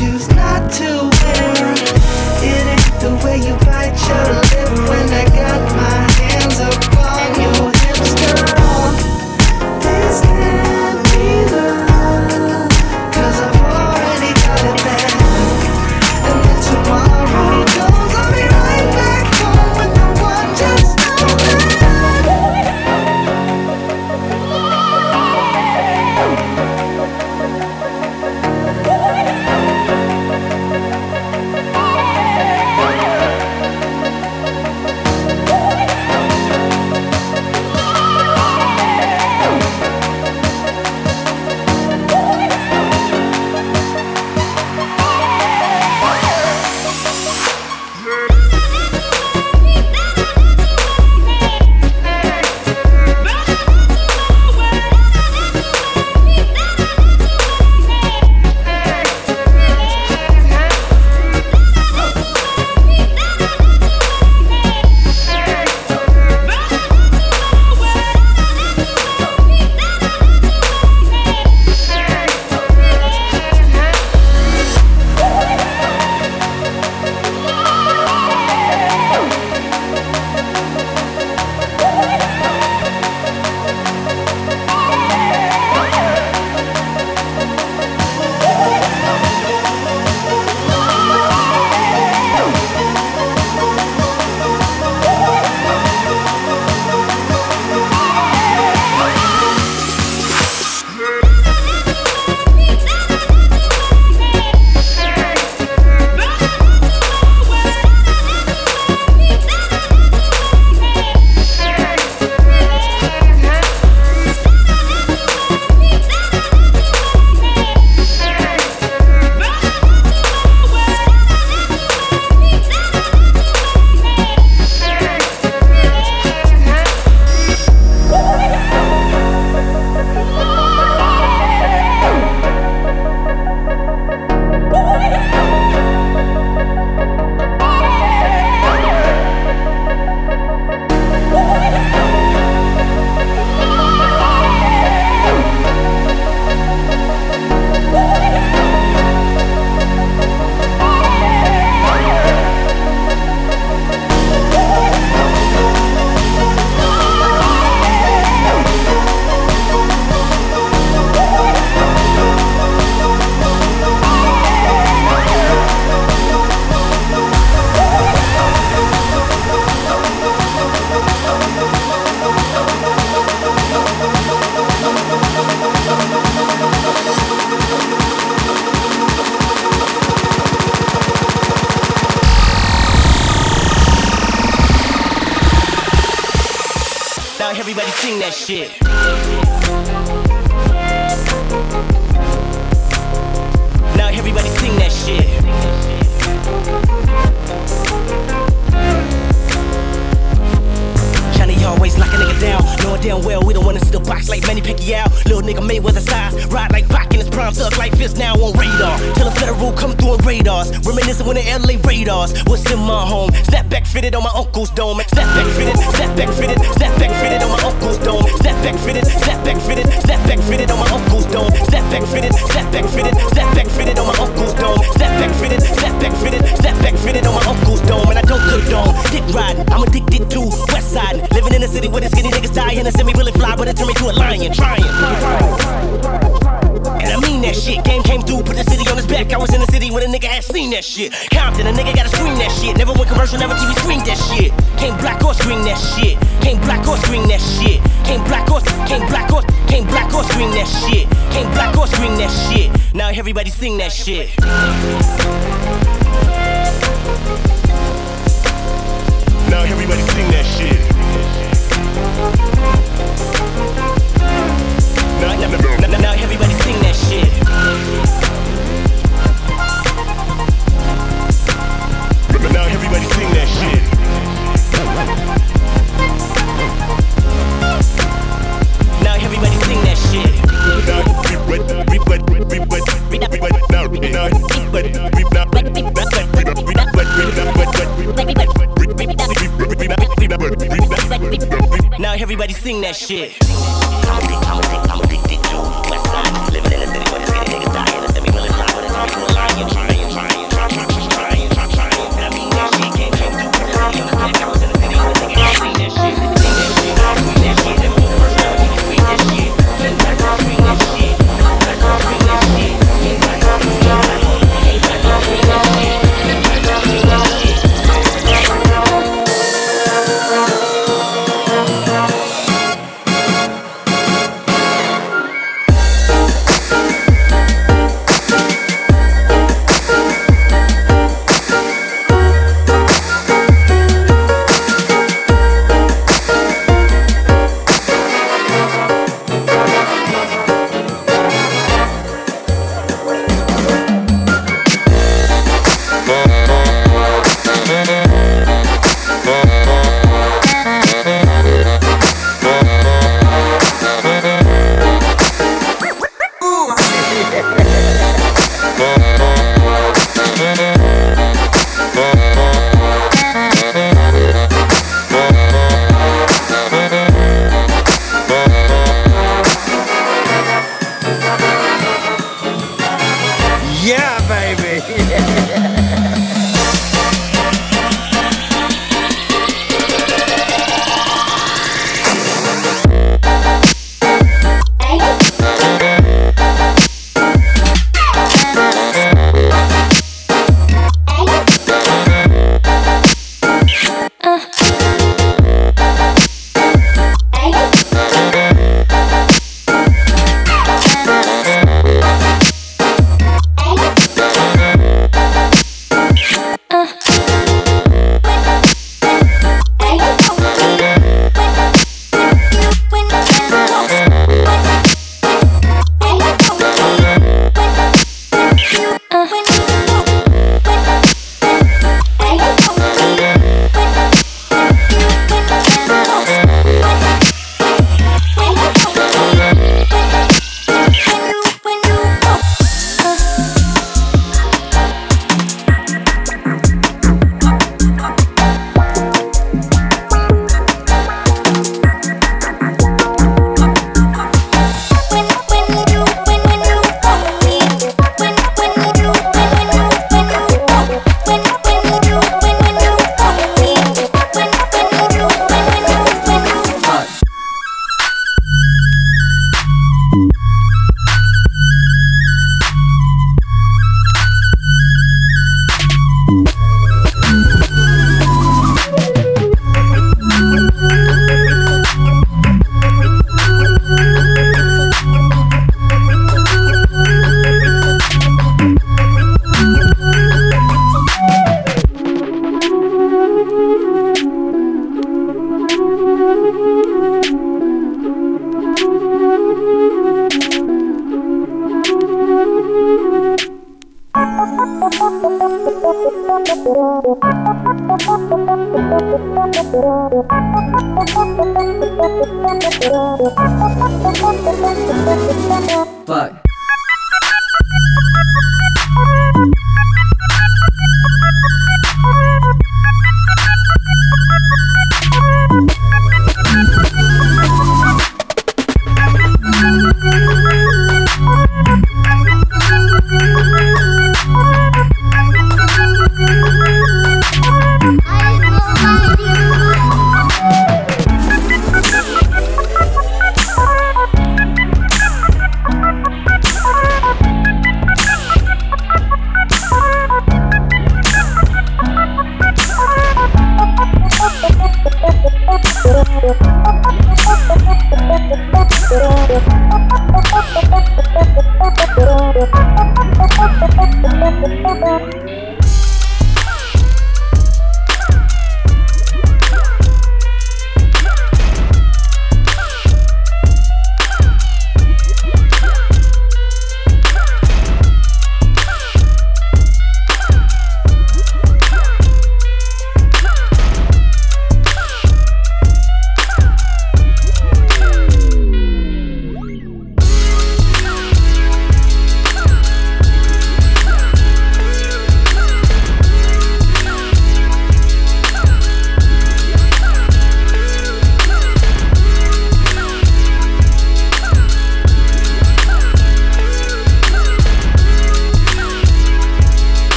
choose sing that shit. Now everybody sing that shit. Always lock a nigga down. Knowing damn well we don't wanna see the box like Manny Pacquiao. Little nigga Mayweather size. Ride like Pac in his prime. Thug like fist now on radar. Till the federal come through in radars. Reminiscing when the LA Raiders was in my home. Snapback fitted on my uncle's dome. Snapback fitted, snapback fitted, snapback fitted on my uncle's dome. Snapback fitted, snapback fitted, snapback fitted on my uncle's dome. Snapback fitted, snapback fitted, snapback fitted on my uncle's dome. Snapback fitted, snapback fitted, snapback fitted on my uncle's dome. And I don't condone dick riding. I'm addicted to West Side. Living in a city where the skinny niggas die and a semi bullet fly, but it turned me to a lion. Trying. And I mean that shit. Game came through, put the city on his back. I was in the city when a nigga had seen that shit. Compton, a nigga gotta scream that shit. Never went commercial, never TV screened that shit. Came black or screen that shit. Came black or screen that shit. Came black or, came black or, came black or screen that shit. Came black or screen that shit. Now everybody sing that shit. Now everybody sing that shit. Now, now, now, now everybody sing that shit. Now everybody sing that shit. Now everybody sing that shit. Now everybody, everybody, everybody, everybody, now, now, everybody, now everybody sing that shit.